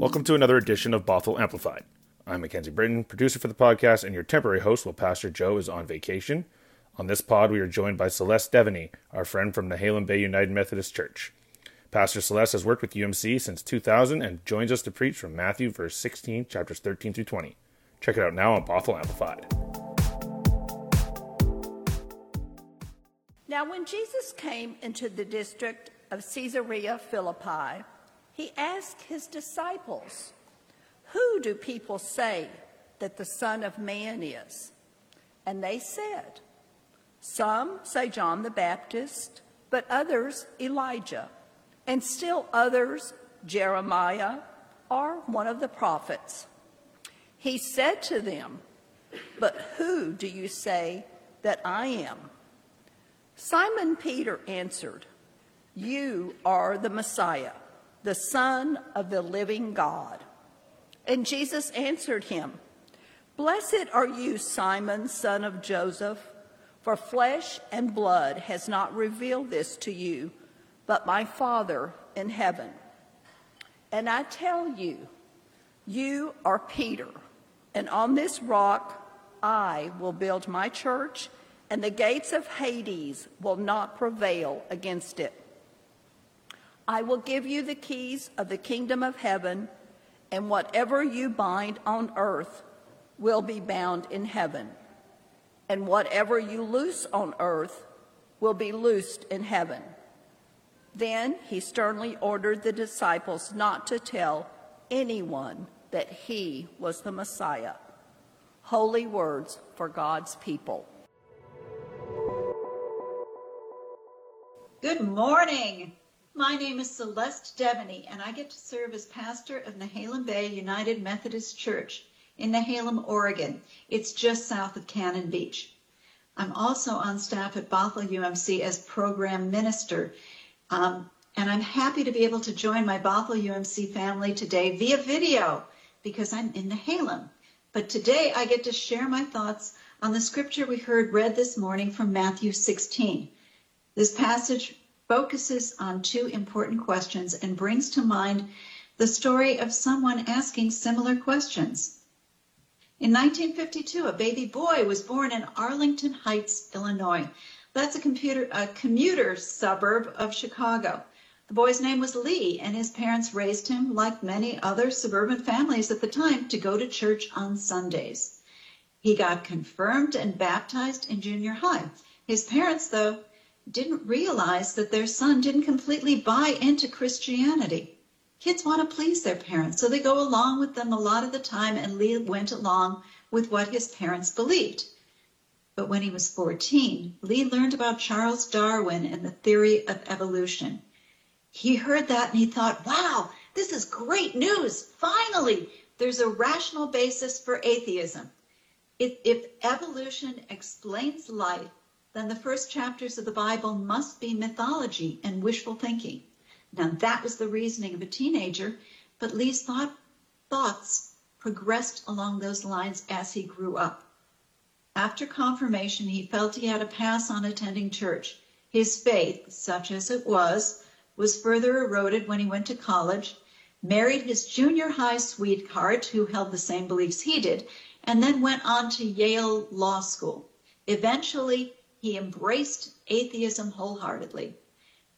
Welcome to another edition of Bothell Amplified. I'm Mackenzie Britton, producer for the podcast, and your temporary host while Pastor Joe is on vacation. On this pod, we are joined by Celeste Deveney, our friend from the Nehalem Bay United Methodist Church. Pastor Celeste has worked with UMC since 2000 and joins us to preach from Matthew, verse 16, chapters 13 through 20. Check it out now on Bothell Amplified. Now, when Jesus came into the district of Caesarea Philippi, he asked his disciples, Who do people say that the Son of Man is? And they said, Some say John the Baptist, but others Elijah, and still others Jeremiah or one of the prophets. He said to them, But who do you say that I am? Simon Peter answered, You are the Messiah the Son of the living God. And Jesus answered him, Blessed are you, Simon, son of Joseph, for flesh and blood has not revealed this to you, but my Father in heaven. And I tell you, you are Peter, and on this rock I will build my church, and the gates of Hades will not prevail against it. I will give you the keys of the kingdom of heaven, and whatever you bind on earth will be bound in heaven, and whatever you loose on earth will be loosed in heaven. Then he sternly ordered the disciples not to tell anyone that he was the Messiah. Holy words for God's people. Good morning. My name is Celeste Deveney, and I get to serve as pastor of Nehalem Bay United Methodist Church in Nehalem, Oregon. It's just south of Cannon Beach. I'm also on staff at Bothell UMC as program minister, um, and I'm happy to be able to join my Bothell UMC family today via video because I'm in Nehalem. But today I get to share my thoughts on the scripture we heard read this morning from Matthew 16. This passage focuses on two important questions and brings to mind the story of someone asking similar questions. In 1952, a baby boy was born in Arlington Heights, Illinois. That's a, computer, a commuter suburb of Chicago. The boy's name was Lee, and his parents raised him, like many other suburban families at the time, to go to church on Sundays. He got confirmed and baptized in junior high. His parents, though, didn't realize that their son didn't completely buy into Christianity. Kids want to please their parents, so they go along with them a lot of the time, and Lee went along with what his parents believed. But when he was 14, Lee learned about Charles Darwin and the theory of evolution. He heard that and he thought, wow, this is great news. Finally, there's a rational basis for atheism. If, if evolution explains life, then the first chapters of the Bible must be mythology and wishful thinking. Now, that was the reasoning of a teenager, but Lee's thought, thoughts progressed along those lines as he grew up. After confirmation, he felt he had a pass on attending church. His faith, such as it was, was further eroded when he went to college, married his junior high sweetheart, who held the same beliefs he did, and then went on to Yale Law School. Eventually, he embraced atheism wholeheartedly.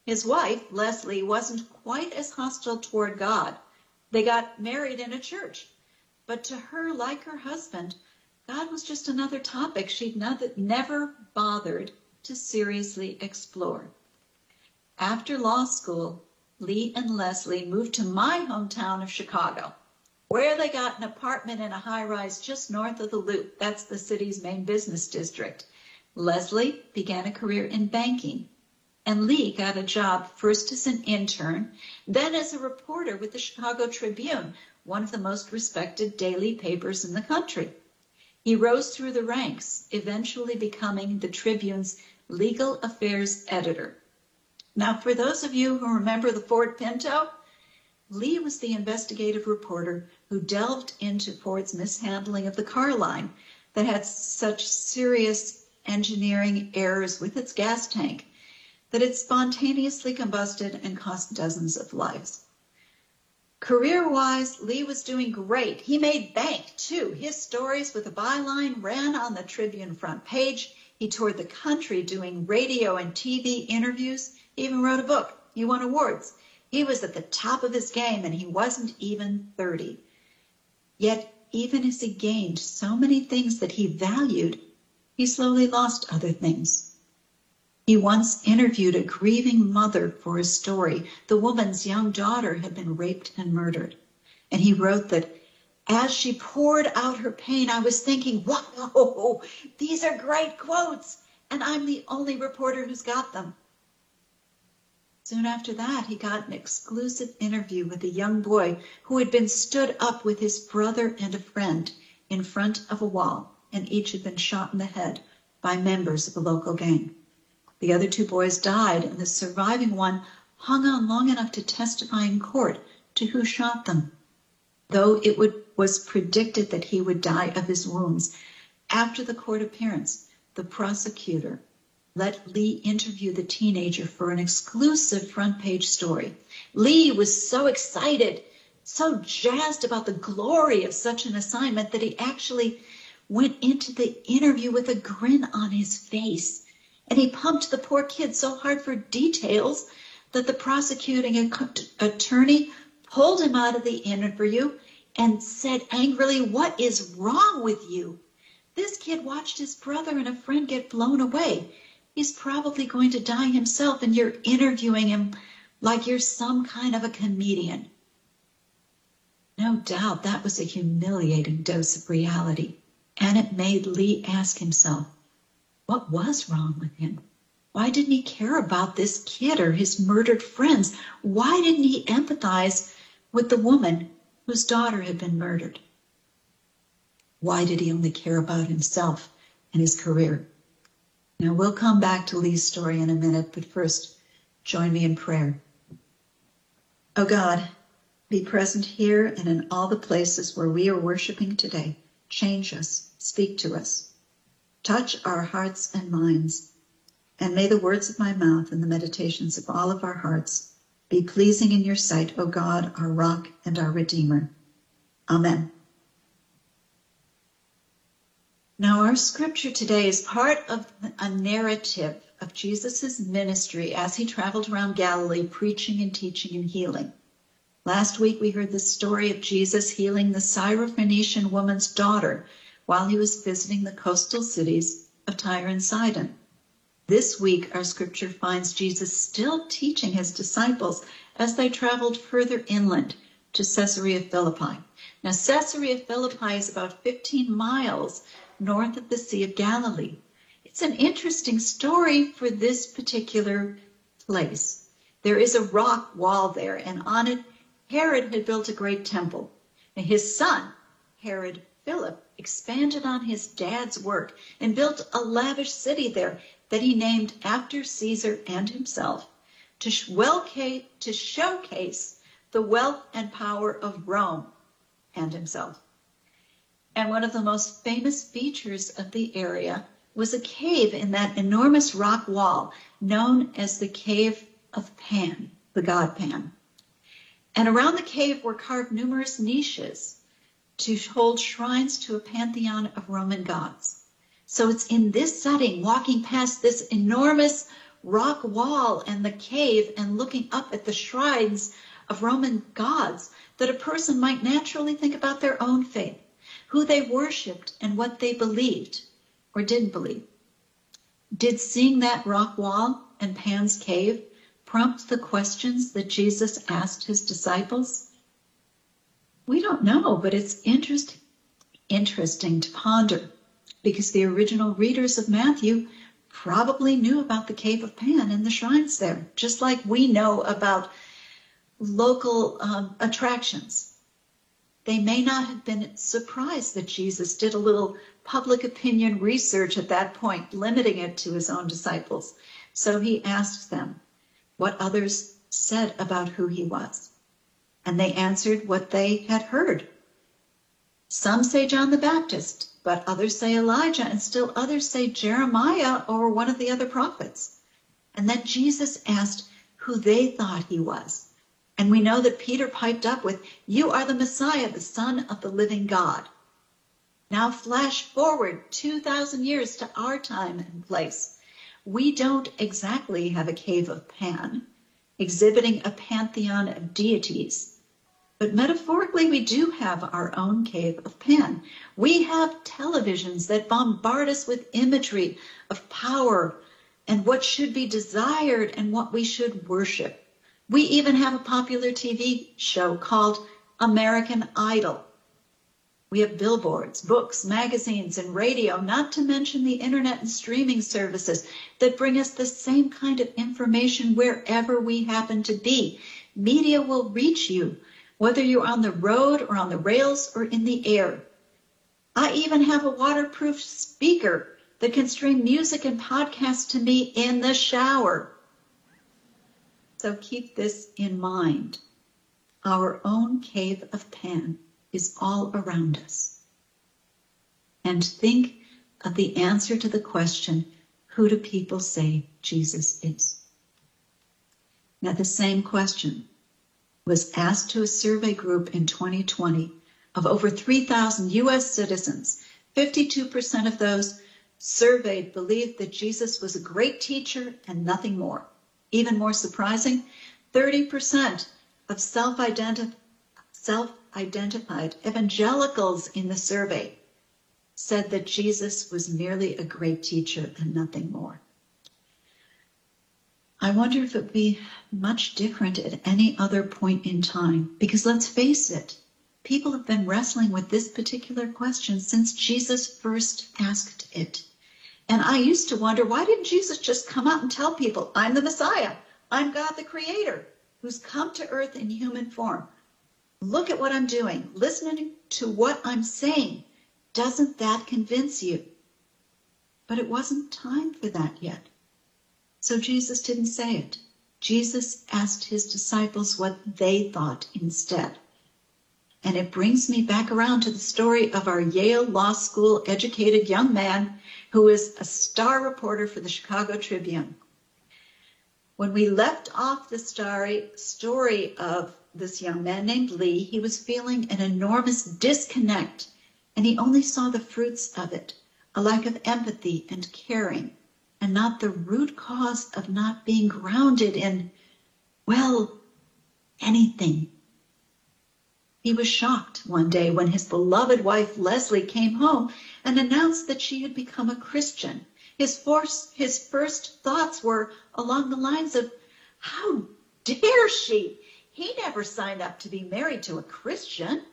His wife, Leslie, wasn't quite as hostile toward God. They got married in a church. But to her, like her husband, God was just another topic she'd never bothered to seriously explore. After law school, Lee and Leslie moved to my hometown of Chicago, where they got an apartment in a high rise just north of the Loop. That's the city's main business district. Leslie began a career in banking, and Lee got a job first as an intern, then as a reporter with the Chicago Tribune, one of the most respected daily papers in the country. He rose through the ranks, eventually becoming the Tribune's legal affairs editor. Now, for those of you who remember the Ford Pinto, Lee was the investigative reporter who delved into Ford's mishandling of the car line that had such serious engineering errors with its gas tank that it spontaneously combusted and cost dozens of lives. Career wise, Lee was doing great. He made bank too. His stories with a byline ran on the Tribune front page. He toured the country doing radio and TV interviews. He even wrote a book. He won awards. He was at the top of his game and he wasn't even 30. Yet, even as he gained so many things that he valued, he slowly lost other things. He once interviewed a grieving mother for a story. The woman's young daughter had been raped and murdered. And he wrote that as she poured out her pain, I was thinking, wow, these are great quotes, and I'm the only reporter who's got them. Soon after that, he got an exclusive interview with a young boy who had been stood up with his brother and a friend in front of a wall, and each had been shot in the head by members of a local gang. The other two boys died, and the surviving one hung on long enough to testify in court to who shot them. Though it would, was predicted that he would die of his wounds, after the court appearance, the prosecutor let Lee interview the teenager for an exclusive front page story. Lee was so excited, so jazzed about the glory of such an assignment that he actually went into the interview with a grin on his face. And he pumped the poor kid so hard for details that the prosecuting attorney pulled him out of the interview and said angrily, What is wrong with you? This kid watched his brother and a friend get blown away. He's probably going to die himself, and you're interviewing him like you're some kind of a comedian. No doubt that was a humiliating dose of reality, and it made Lee ask himself, what was wrong with him? Why didn't he care about this kid or his murdered friends? Why didn't he empathize with the woman whose daughter had been murdered? Why did he only care about himself and his career? Now, we'll come back to Lee's story in a minute, but first, join me in prayer. Oh God, be present here and in all the places where we are worshiping today. Change us, speak to us, touch our hearts and minds, and may the words of my mouth and the meditations of all of our hearts be pleasing in your sight, O God, our rock and our redeemer. Amen. Now, our scripture today is part of a narrative of Jesus' ministry as he traveled around Galilee preaching and teaching and healing. Last week, we heard the story of Jesus healing the Syrophoenician woman's daughter while he was visiting the coastal cities of Tyre and Sidon. This week, our scripture finds Jesus still teaching his disciples as they traveled further inland to Caesarea Philippi. Now, Caesarea Philippi is about 15 miles north of the Sea of Galilee. It's an interesting story for this particular place. There is a rock wall there, and on it, Herod had built a great temple. And his son, Herod Philip, expanded on his dad's work and built a lavish city there that he named after Caesar and himself to, to showcase the wealth and power of Rome and himself. And one of the most famous features of the area was a cave in that enormous rock wall known as the Cave of Pan, the god Pan. And around the cave were carved numerous niches to hold shrines to a pantheon of Roman gods. So it's in this setting, walking past this enormous rock wall and the cave and looking up at the shrines of Roman gods, that a person might naturally think about their own faith who they worshiped and what they believed or didn't believe. Did seeing that rock wall and Pan's cave prompt the questions that Jesus asked his disciples? We don't know, but it's interest, interesting to ponder because the original readers of Matthew probably knew about the cave of Pan and the shrines there, just like we know about local um, attractions they may not have been surprised that Jesus did a little public opinion research at that point, limiting it to his own disciples. So he asked them what others said about who he was. And they answered what they had heard. Some say John the Baptist, but others say Elijah, and still others say Jeremiah or one of the other prophets. And then Jesus asked who they thought he was. And we know that Peter piped up with, You are the Messiah, the Son of the living God. Now flash forward 2,000 years to our time and place. We don't exactly have a cave of Pan, exhibiting a pantheon of deities. But metaphorically, we do have our own cave of Pan. We have televisions that bombard us with imagery of power and what should be desired and what we should worship. We even have a popular TV show called American Idol we have billboards, books, magazines, and radio, not to mention the internet and streaming services that bring us the same kind of information wherever we happen to be. Media will reach you, whether you're on the road or on the rails or in the air. I even have a waterproof speaker that can stream music and podcasts to me in the shower. So keep this in mind. Our own cave of Pan is all around us. And think of the answer to the question who do people say Jesus is? Now, the same question was asked to a survey group in 2020 of over 3,000 U.S. citizens. 52% of those surveyed believed that Jesus was a great teacher and nothing more. Even more surprising, 30% of self self identified evangelicals in the survey said that Jesus was merely a great teacher and nothing more. I wonder if it would be much different at any other point in time, because let's face it, people have been wrestling with this particular question since Jesus first asked it. And I used to wonder why didn't Jesus just come out and tell people, I'm the Messiah, I'm God the Creator, who's come to earth in human form. Look at what I'm doing. Listening to what I'm saying. Doesn't that convince you? But it wasn't time for that yet. So Jesus didn't say it. Jesus asked his disciples what they thought instead. And it brings me back around to the story of our Yale Law School educated young man who is a star reporter for the Chicago Tribune. When we left off the story, story of this young man named Lee, he was feeling an enormous disconnect, and he only saw the fruits of it a lack of empathy and caring, and not the root cause of not being grounded in, well, anything. He was shocked one day when his beloved wife Leslie came home and announced that she had become a Christian. His, force, his first thoughts were along the lines of, How dare she? He never signed up to be married to a Christian.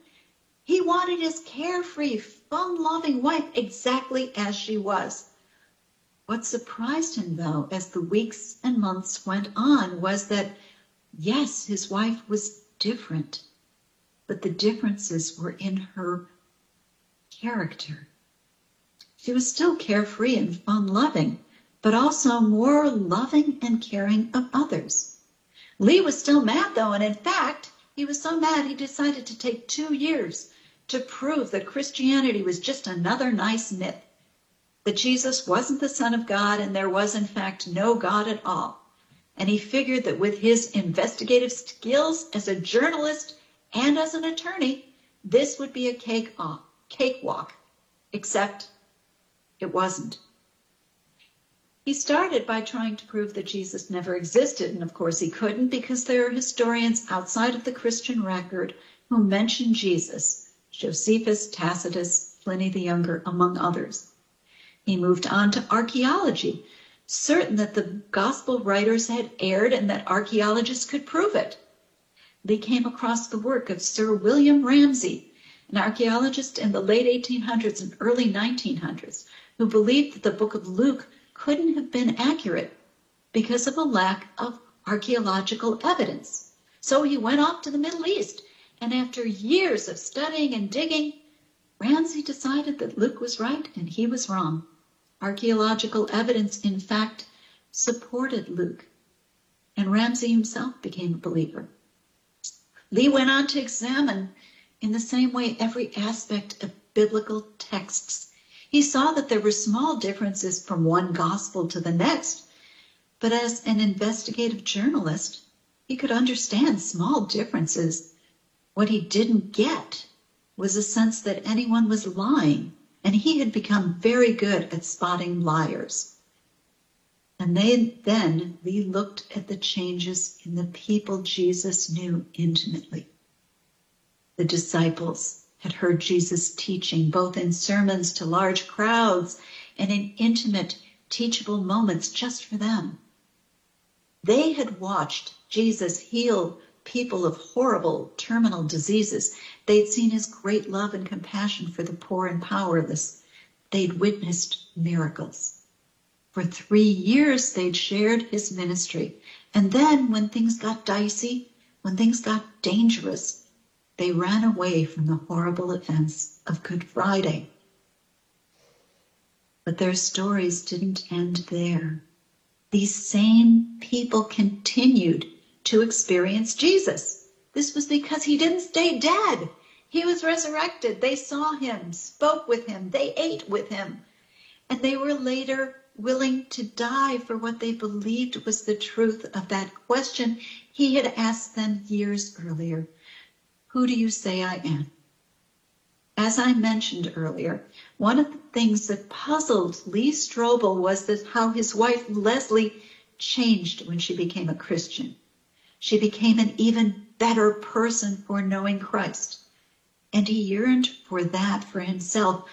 He wanted his carefree, fun loving wife exactly as she was. What surprised him, though, as the weeks and months went on, was that, yes, his wife was different, but the differences were in her character. She was still carefree and fun loving, but also more loving and caring of others. Lee was still mad though, and in fact, he was so mad he decided to take two years to prove that Christianity was just another nice myth, that Jesus wasn't the Son of God and there was in fact no God at all. And he figured that with his investigative skills as a journalist and as an attorney, this would be a cake off, cakewalk, except it wasn't. He started by trying to prove that Jesus never existed, and of course he couldn't because there are historians outside of the Christian record who mention Jesus, Josephus, Tacitus, Pliny the Younger, among others. He moved on to archaeology, certain that the gospel writers had erred and that archaeologists could prove it. They came across the work of Sir William Ramsay, an archaeologist in the late 1800s and early 1900s, who believed that the book of Luke couldn't have been accurate because of a lack of archaeological evidence. So he went off to the Middle East, and after years of studying and digging, Ramsay decided that Luke was right and he was wrong. Archaeological evidence, in fact, supported Luke, and Ramsay himself became a believer. Lee went on to examine, in the same way, every aspect of biblical texts he saw that there were small differences from one gospel to the next, but as an investigative journalist, He could understand small differences. What he didn't get was a sense that anyone was lying, and he had become very good at spotting liars. And they, then Lee looked at the changes in the people Jesus knew intimately. The disciples had heard Jesus teaching both in sermons to large crowds and in intimate, teachable moments just for them. They had watched Jesus heal people of horrible terminal diseases. They'd seen his great love and compassion for the poor and powerless. They'd witnessed miracles. For three years, they'd shared his ministry. And then, when things got dicey, when things got dangerous, they ran away from the horrible events of Good Friday. But their stories didn't end there. These same people continued to experience Jesus. This was because he didn't stay dead. He was resurrected. They saw him, spoke with him, they ate with him, and they were later willing to die for what they believed was the truth of that question he had asked them years earlier Who do you say I am? As I mentioned earlier, one of the things that puzzled Lee Strobel was that how his wife Leslie changed when she became a Christian. She became an even better person for knowing Christ. And he yearned for that for himself,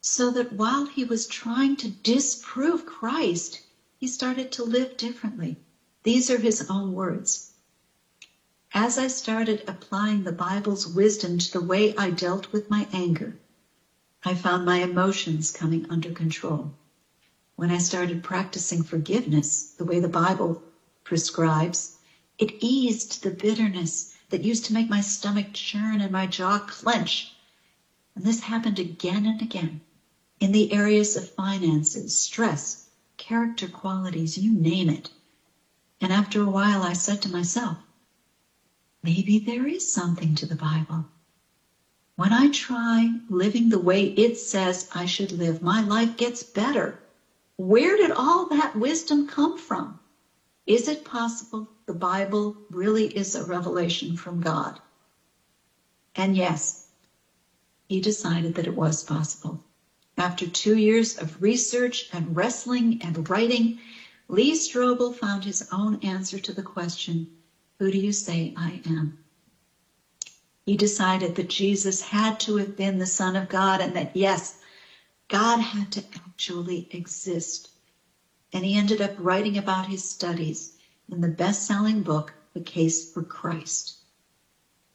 so that while he was trying to disprove Christ, he started to live differently. These are his own words. As I started applying the Bible's wisdom to the way I dealt with my anger, I found my emotions coming under control. When I started practicing forgiveness the way the Bible prescribes, it eased the bitterness that used to make my stomach churn and my jaw clench. And this happened again and again in the areas of finances, stress, character qualities, you name it. And after a while, I said to myself, maybe there is something to the Bible. When I try living the way it says I should live, my life gets better. Where did all that wisdom come from? Is it possible the Bible really is a revelation from God? And yes, he decided that it was possible. After two years of research and wrestling and writing, Lee Strobel found his own answer to the question who do you say I am? He decided that Jesus had to have been the Son of God and that, yes, God had to actually exist. And he ended up writing about his studies in the best selling book, The Case for Christ.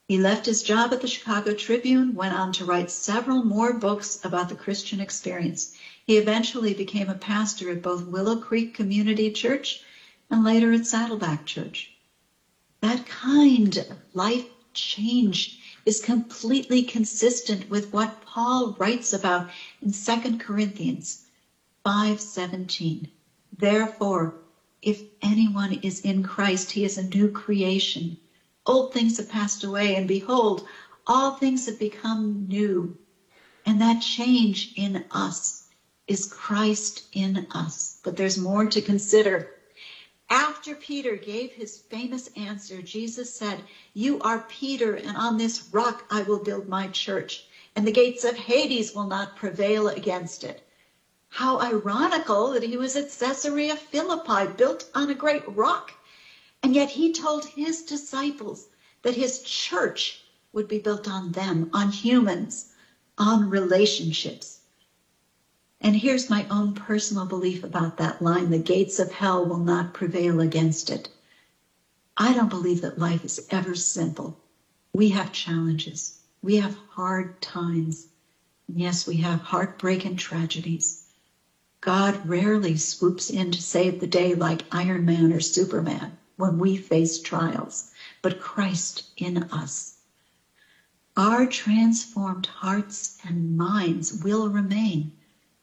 He left his job at the Chicago Tribune, went on to write several more books about the Christian experience. He eventually became a pastor at both Willow Creek Community Church and later at Saddleback Church. That kind of life change is completely consistent with what Paul writes about in 2 Corinthians 5:17. Therefore, if anyone is in Christ, he is a new creation. Old things have passed away, and behold, all things have become new. And that change in us is Christ in us. But there's more to consider. After Peter gave his famous answer, Jesus said, You are Peter, and on this rock I will build my church, and the gates of Hades will not prevail against it. How ironical that he was at Caesarea Philippi, built on a great rock, and yet he told his disciples that his church would be built on them, on humans, on relationships. And here's my own personal belief about that line the gates of hell will not prevail against it. I don't believe that life is ever simple. We have challenges, we have hard times. Yes, we have heartbreak and tragedies. God rarely swoops in to save the day like Iron Man or Superman when we face trials, but Christ in us. Our transformed hearts and minds will remain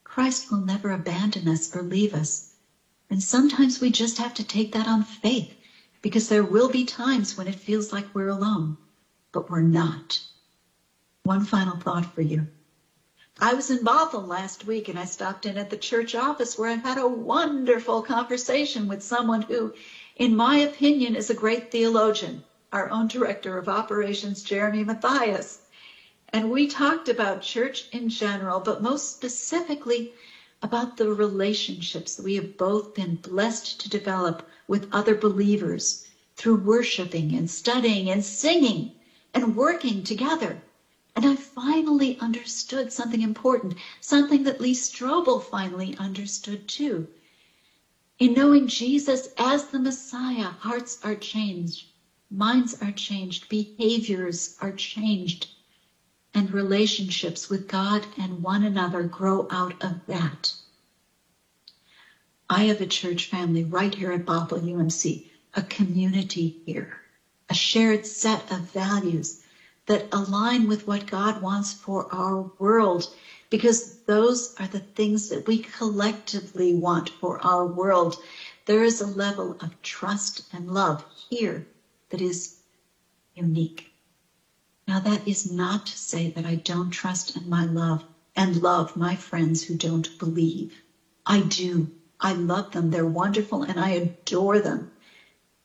Christ will never abandon us or leave us. And sometimes we just have to take that on faith because there will be times when it feels like we're alone, but we're not. One final thought for you. I was in Bothell last week and I stopped in at the church office where I had a wonderful conversation with someone who in my opinion, is a great theologian, our own director of operations, Jeremy Matthias. And we talked about church in general, but most specifically about the relationships that we have both been blessed to develop with other believers through worshiping and studying and singing and working together. And I finally understood something important, something that Lee Strobel finally understood too. In knowing Jesus as the Messiah, hearts are changed, minds are changed, behaviors are changed, and relationships with God and one another grow out of that. I have a church family right here at Bothell UMC, a community here, a shared set of values that align with what God wants for our world because those are the things that we collectively want for our world. There is a level of trust and love here that is unique. Now, that is not to say that I don't trust in my love and love my friends who don't believe. I do. I love them. They're wonderful and I adore them.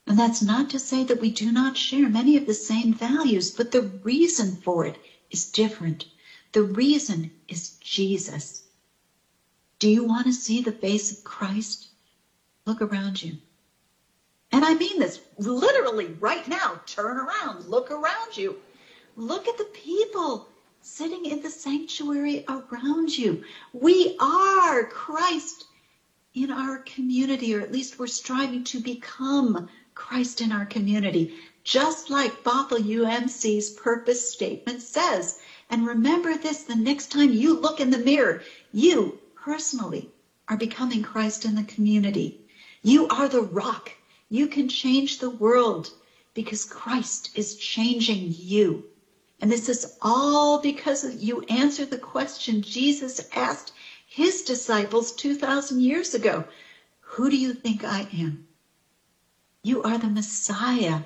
And that's not to say that we do not share many of the same values, but the reason for it is different. The reason is Jesus. Do you want to see the face of Christ? Look around you. And I mean this literally right now. Turn around, look around you. Look at the people sitting in the sanctuary around you. We are Christ in our community, or at least we're striving to become Christ in our community, just like Bothell UMC's purpose statement says. And remember this the next time you look in the mirror, you personally are becoming Christ in the community. You are the rock. You can change the world because Christ is changing you. And this is all because you answered the question Jesus asked his disciples 2,000 years ago Who do you think I am? You are the Messiah.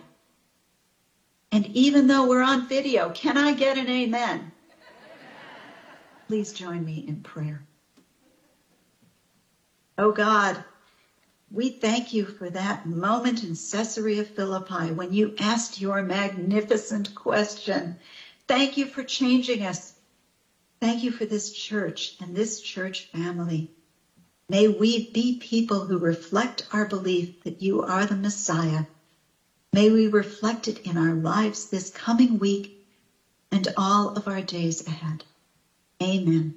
And even though we're on video, can I get an amen? Please join me in prayer. Oh God, we thank you for that moment in Caesarea Philippi when you asked your magnificent question. Thank you for changing us. Thank you for this church and this church family. May we be people who reflect our belief that you are the Messiah. May we reflect it in our lives this coming week and all of our days ahead. Amen.